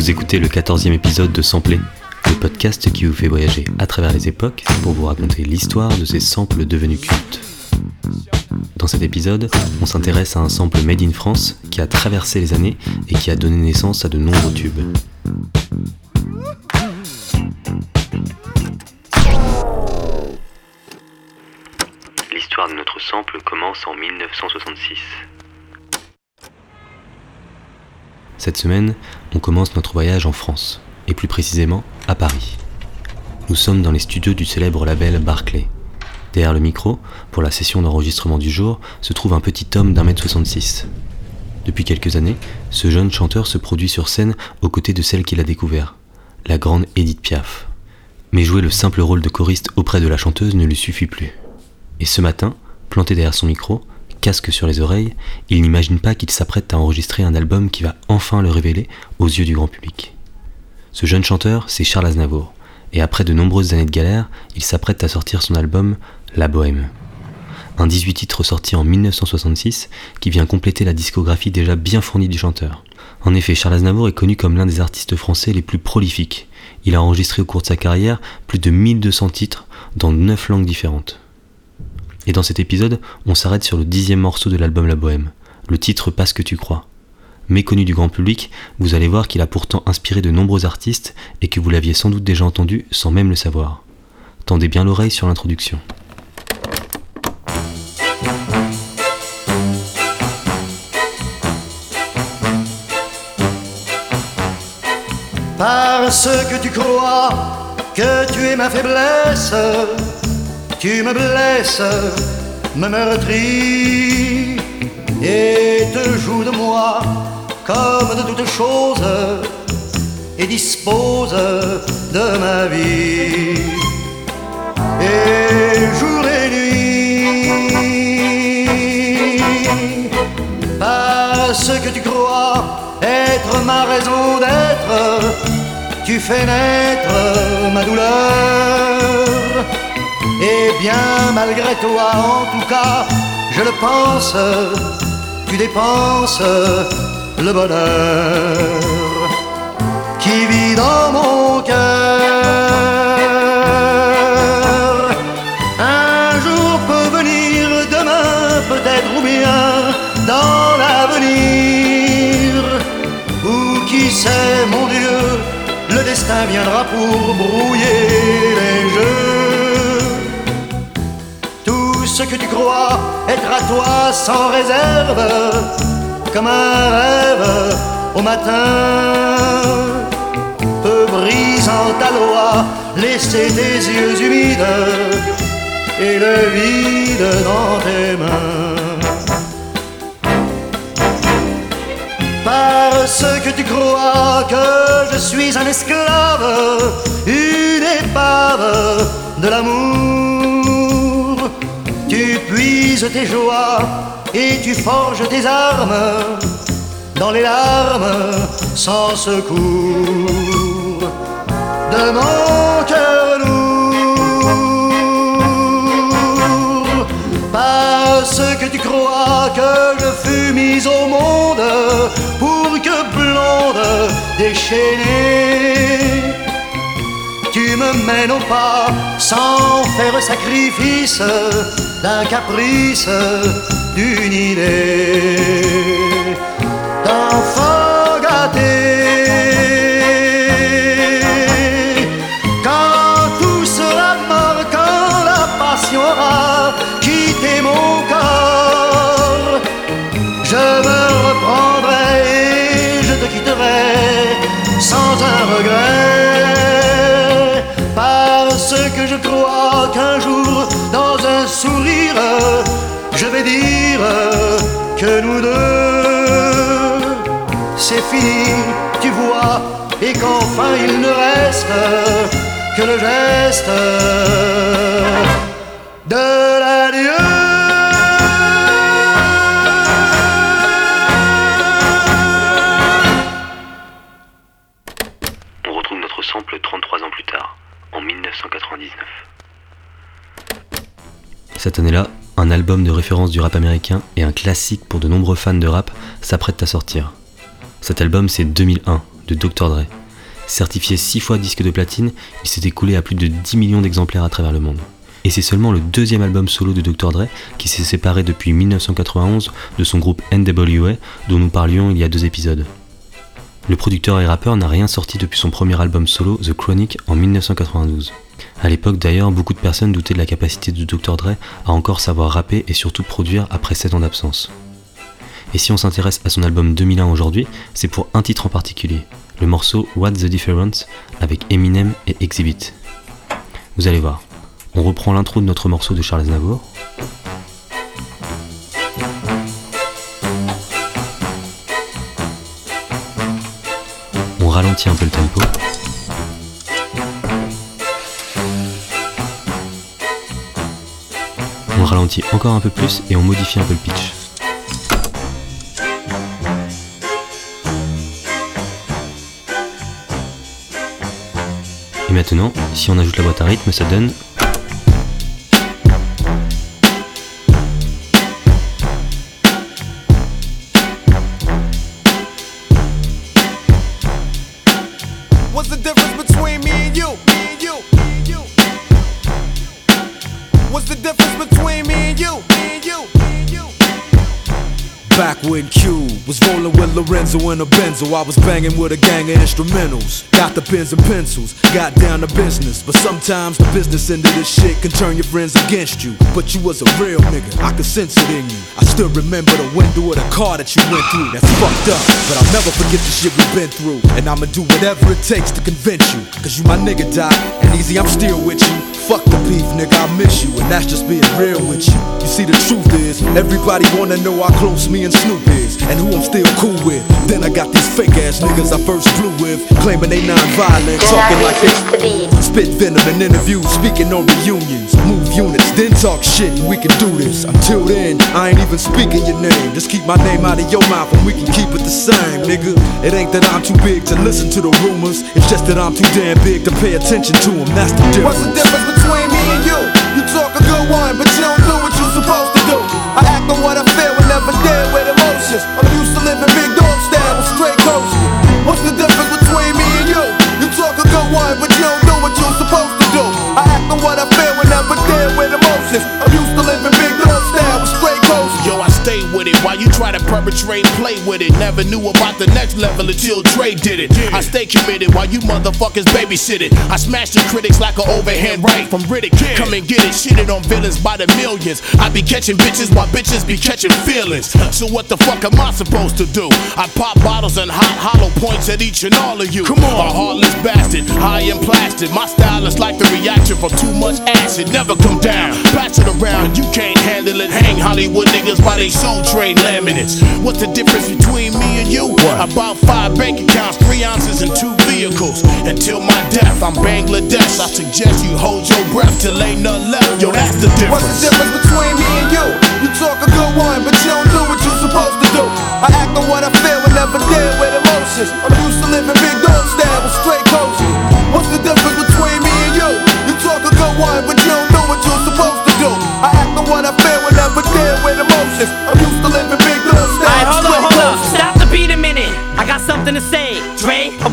Vous écoutez le 14e épisode de Sampler, le podcast qui vous fait voyager à travers les époques pour vous raconter l'histoire de ces samples devenus cultes. Dans cet épisode, on s'intéresse à un sample made in France qui a traversé les années et qui a donné naissance à de nombreux tubes. L'histoire de notre sample commence en 1966. Cette semaine, on commence notre voyage en France, et plus précisément à Paris. Nous sommes dans les studios du célèbre label Barclay. Derrière le micro, pour la session d'enregistrement du jour, se trouve un petit homme d'un mètre 66. Depuis quelques années, ce jeune chanteur se produit sur scène aux côtés de celle qu'il a découvert, la grande Edith Piaf. Mais jouer le simple rôle de choriste auprès de la chanteuse ne lui suffit plus. Et ce matin, planté derrière son micro, casque sur les oreilles, il n'imagine pas qu'il s'apprête à enregistrer un album qui va enfin le révéler aux yeux du grand public. Ce jeune chanteur, c'est Charles Aznavour, et après de nombreuses années de galère, il s'apprête à sortir son album La Bohème. Un 18 titres sorti en 1966 qui vient compléter la discographie déjà bien fournie du chanteur. En effet, Charles Aznavour est connu comme l'un des artistes français les plus prolifiques. Il a enregistré au cours de sa carrière plus de 1200 titres dans 9 langues différentes. Et dans cet épisode, on s'arrête sur le dixième morceau de l'album La Bohème, le titre Parce que tu crois. Méconnu du grand public, vous allez voir qu'il a pourtant inspiré de nombreux artistes et que vous l'aviez sans doute déjà entendu sans même le savoir. Tendez bien l'oreille sur l'introduction. Parce que tu crois que tu es ma faiblesse tu me blesses, me meurtris et te joues de moi comme de toutes choses et dispose de ma vie. Et jour et nuit, parce que tu crois être ma raison d'être, tu fais naître ma douleur et bien malgré toi, en tout cas, je le pense, tu dépenses le bonheur qui vit dans mon cœur. Un jour peut venir, demain peut-être ou bien dans l'avenir. Ou qui sait, mon Dieu, le destin viendra pour brouiller les jeux ce que tu crois être à toi sans réserve, comme un rêve au matin, peu brisant ta loi, laisser tes yeux humides et le vide dans tes mains. Parce que tu crois que je suis un esclave, une épave de l'amour tu puises tes joies et tu forges tes armes dans les larmes sans secours de mon cœur lourd. Parce que tu crois que je fus mise au monde pour que blonde déchaînée me mènes au pas sans faire sacrifice d'un caprice, d'une idée d'enfant gâté. Que nous deux, c'est fini, tu vois, et qu'enfin il ne reste que le geste de l'adieu. On retrouve notre sample 33 ans plus tard, en 1999. Cette année-là, un album de référence du rap américain et un classique pour de nombreux fans de rap s'apprête à sortir. Cet album, c'est 2001 de Dr. Dre. Certifié 6 fois disque de platine, il s'est écoulé à plus de 10 millions d'exemplaires à travers le monde. Et c'est seulement le deuxième album solo de Dr. Dre qui s'est séparé depuis 1991 de son groupe NWA dont nous parlions il y a deux épisodes. Le producteur et rappeur n'a rien sorti depuis son premier album solo, The Chronic, en 1992. À l'époque d'ailleurs, beaucoup de personnes doutaient de la capacité de Dr. Dre à encore savoir rapper et surtout produire après 7 ans d'absence. Et si on s'intéresse à son album 2001 aujourd'hui, c'est pour un titre en particulier, le morceau What's the Difference avec Eminem et Exhibit. Vous allez voir, on reprend l'intro de notre morceau de Charles Navour. On ralentit un peu le tempo. On ralentit encore un peu plus et on modifie un peu le pitch. Et maintenant, si on ajoute la boîte à rythme, ça donne Lorenzo in a Benzo, I was banging with a gang of instrumentals. Got the pens and pencils, got down to business. But sometimes the business end of this shit can turn your friends against you. But you was a real nigga, I could sense it in you. I still remember the window of the car that you went through. That's fucked up, but I'll never forget the shit we've been through. And I'ma do whatever it takes to convince you. Cause you my nigga, Doc. And easy, I'm still with you. Fuck the beef, nigga, I miss you. And that's just being real with you. You see, the truth is, everybody wanna know how close me and Snoop is. And who I'm still cool with. Then I got these fake ass niggas I first flew with. Claiming they non-violent, talking like they spit venom in interviews, speaking on reunions. Move units, then talk shit, and we can do this. Until then, I ain't even speaking your name. Just keep my name out of your mouth, and we can keep it the same, nigga. It ain't that I'm too big to listen to the rumors. It's just that I'm too damn big to pay attention to them. That's the difference. What's the difference between me and you? You talk a good one, but you don't do what you're supposed to do. I act on what I feel and never deal with emotions. I'm used to living with while you try to perpetrate and play with it. Never knew about the next level until Dre did it. I stay committed while you motherfuckers babysit it. I smash the critics like an overhand right from Riddick. Come and get it, shitted on villains by the millions. I be catching bitches while bitches be catching feelings. So what the fuck am I supposed to do? I pop bottles and hot hollow points at each and all of you. Come on, a heartless bastard, high and plastic. My style is like the reaction from too much acid. Never come down, pass it around. You can't handle it. Hang Hollywood niggas by they soul train laminates. What's the difference between me and you? About five bank accounts, three ounces, and two vehicles. Until my death, I'm Bangladesh. I suggest you hold your breath till ain't none left. Yo, that's the difference. What's the difference. between me and you? You talk a good one, but you don't do what you're supposed to do. I act on what I feel and never deal with emotions. I'm used to living big dog style with straight coasting. What's the difference between me and you? You talk a good one, but you don't do what you're supposed to do. I act on what I feel and never deal with emotions. I'm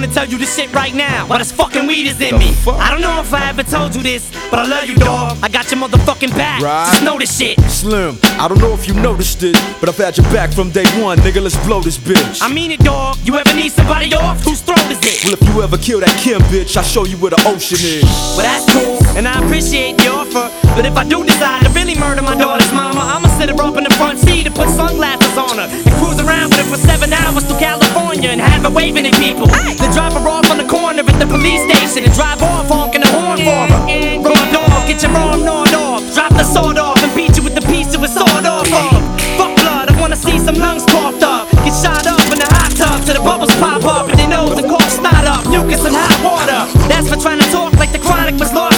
wanna tell you this shit right now. While this fucking weed is in me. I don't know if I ever told you this, but I love you, dog. I got your motherfucking back. Right. Just know this shit. Slim, I don't know if you noticed it, but I've had your back from day one, nigga. Let's blow this bitch. I mean it, dog. You ever need somebody off? Whose throat is it? well, if you ever kill that Kim bitch, I'll show you where the ocean is. Well, that's cool, and I appreciate the offer. But if I do decide to really murder my daughter's mama, I'ma sit her up in the front seat and put sunglasses on her and cruise around with her for seven hours to California and have her waving at people. Then drop her off on the corner at the police station and drive off honking the horn for her. Raw dog, get your arm gnawed off. Drop the sword off and beat you with the piece of a sword off of. Fuck blood, I wanna see some lungs coughed up. Get shot up in the hot tub till the bubbles pop up and their nose and cough snot up. Mucus and hot water. That's for trying to talk like the chronic was lost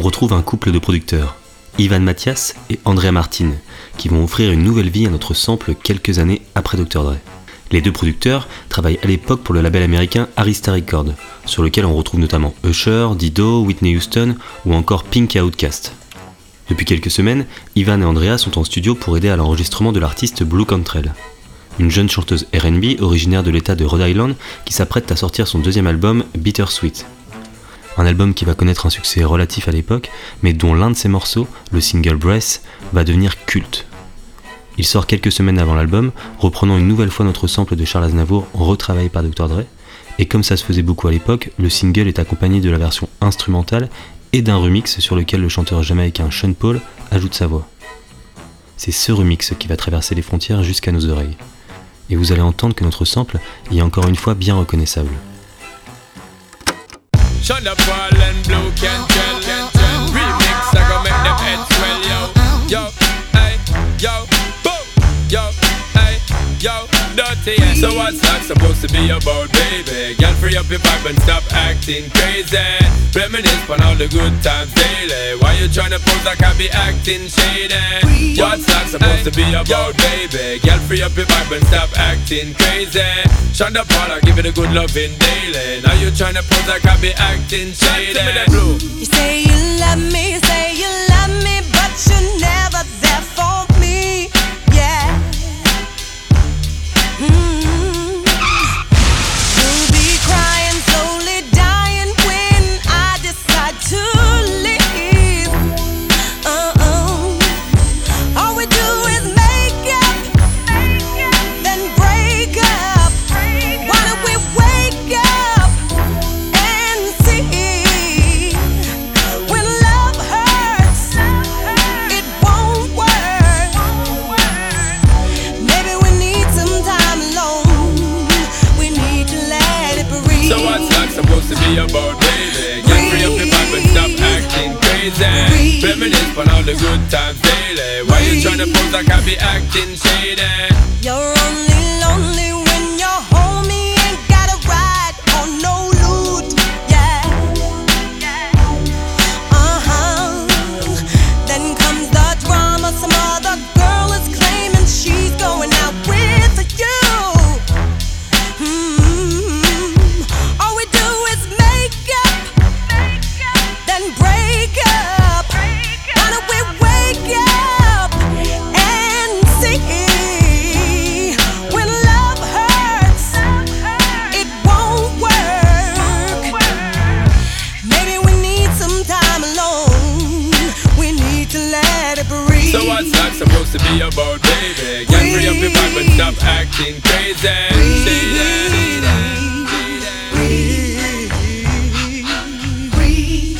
On retrouve un couple de producteurs, Ivan Mathias et Andrea Martin, qui vont offrir une nouvelle vie à notre sample quelques années après Dr. Dre. Les deux producteurs travaillent à l'époque pour le label américain Arista Records, sur lequel on retrouve notamment Usher, Dido, Whitney Houston ou encore Pink et Outkast. Depuis quelques semaines, Ivan et Andrea sont en studio pour aider à l'enregistrement de l'artiste Blue Cantrell, une jeune chanteuse RB originaire de l'état de Rhode Island qui s'apprête à sortir son deuxième album Bittersweet. Un album qui va connaître un succès relatif à l'époque, mais dont l'un de ses morceaux, le single Breath, va devenir culte. Il sort quelques semaines avant l'album, reprenant une nouvelle fois notre sample de Charles Aznavour retravaillé par Dr. Dre, et comme ça se faisait beaucoup à l'époque, le single est accompagné de la version instrumentale et d'un remix sur lequel le chanteur jamaïcain Sean Paul ajoute sa voix. C'est ce remix qui va traverser les frontières jusqu'à nos oreilles. Et vous allez entendre que notre sample est encore une fois bien reconnaissable. Shut up, all and blue can't and tell. Remix, I go make them heads swell, yo. Yo, hey, yo, boom, yo, hey, yo, dirty. So what's that supposed to be about? Baby? Girl, free up your vibe and stop acting crazy. Reminisce on all the good times daily. Why you tryna pose like I be acting shady? What's that supposed to be about, baby? Girl, free up your vibe and stop acting crazy. Shonda Paula, give it a good loving daily. Now you tryna pose like I be acting shady. You say you love me, say you love me, but you're never acting crazy. Reminisce on all the good times daily. Why you tryna pose like I be acting shady? You're only lonely acting crazy. Breathe, breathe, breathe,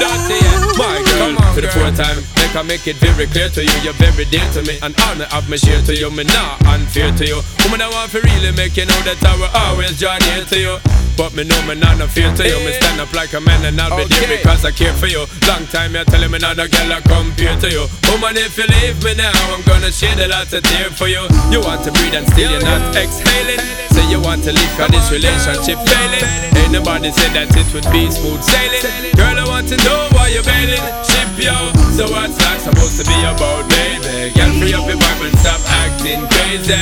That's it, my girl, for the fourth time. I make it very clear to you, you're very dear to me, and all me have me share to you, me not unfair to you. Woman, I want to really make you know that I will always join here to you. But me know me not no fear to you. Me eh. stand up like a man and I'll be there because I care for you. Long time you're telling me not a girl I compare to you. Woman, if you leave me now, I'm gonna shed a lot of tears for you. You want to breathe and still you're not exhaling. Say you want to leave cause this relationship failing. Ain't nobody said that it would be smooth sailing. Girl, I want to know why you're bailing. Ship yo. So what's that supposed to be about, baby? Girl, free up your vibe and stop acting crazy.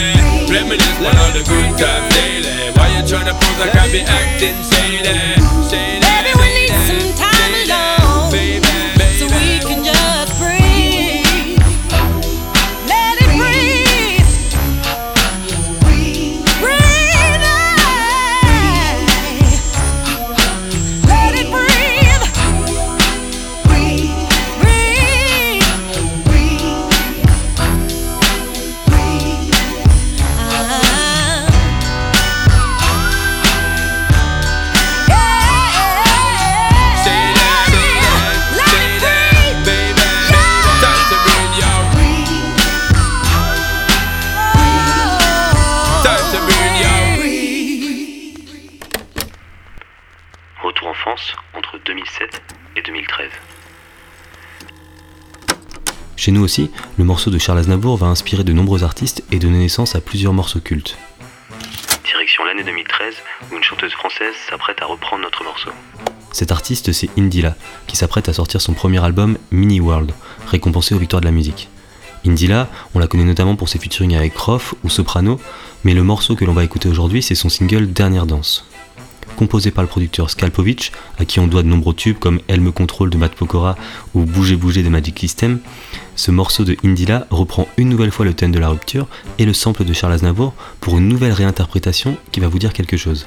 Reminisce on all the good times daily. Why you tryna pose like I be acting shady? Shady. France entre 2007 et 2013. Chez nous aussi, le morceau de Charles Aznavour va inspirer de nombreux artistes et donner naissance à plusieurs morceaux cultes. l'année 2013 où une chanteuse française s'apprête à reprendre notre morceau. Cet artiste, c'est Indila, qui s'apprête à sortir son premier album Mini World, récompensé aux victoires de la musique. Indila, on la connaît notamment pour ses featuring avec Roth ou Soprano, mais le morceau que l'on va écouter aujourd'hui, c'est son single Dernière danse. Composé par le producteur Skalpovic, à qui on doit de nombreux tubes comme Elle me contrôle de Matt Pokora ou Bouger bouger de Magic System, ce morceau de Indila reprend une nouvelle fois le thème de la rupture et le sample de Charles Aznavour pour une nouvelle réinterprétation qui va vous dire quelque chose.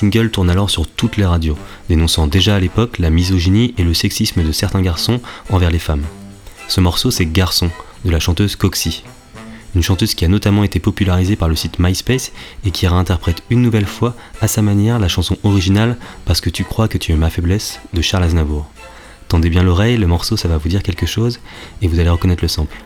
Single tourne alors sur toutes les radios, dénonçant déjà à l'époque la misogynie et le sexisme de certains garçons envers les femmes. Ce morceau, c'est Garçon, de la chanteuse Coxy. Une chanteuse qui a notamment été popularisée par le site MySpace et qui réinterprète une nouvelle fois, à sa manière, la chanson originale Parce que tu crois que tu es ma faiblesse de Charles Aznavour. Tendez bien l'oreille, le morceau ça va vous dire quelque chose et vous allez reconnaître le sample.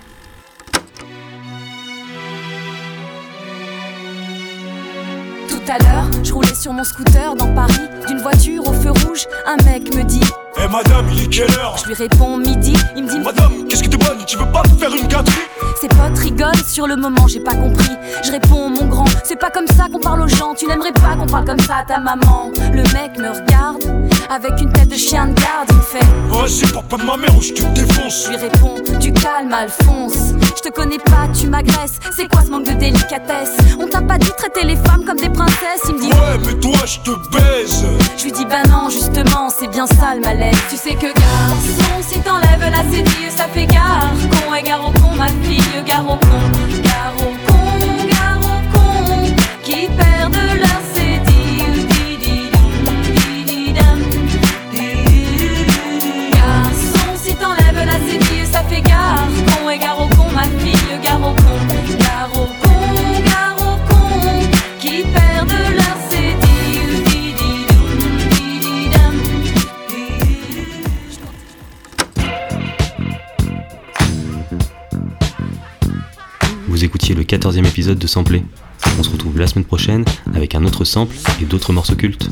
Sur mon scooter dans Paris, d'une voiture au feu rouge. Un mec me dit Eh madame, il est quelle heure Je lui réponds midi, il me dit Madame, qu'est-ce que t'es bonne Tu veux pas me faire une gâterie? Ses potes rigolent, sur le moment j'ai pas compris. Je réponds mon grand, c'est pas comme ça qu'on parle aux gens. Tu n'aimerais pas qu'on parle comme ça à ta maman. Le mec me regarde avec une tête de chien de garde. Il me fait Vas-y, parle pas de ma mère ou je te défonce Je lui réponds du calme Alphonse. Je te connais pas, tu m'agresses. C'est quoi ce manque de délicatesse? On t'a pas dit traiter les femmes comme des princesses. Il me dit Ouais, mais toi, je te baise Je lui dis bah non justement c'est bien ça le malaise Tu sais que garçon si t'enlèves la cédille ça fait gare. Con et gare au con ma fille gare au con 14e épisode de Sampler. On se retrouve la semaine prochaine avec un autre sample et d'autres morceaux cultes.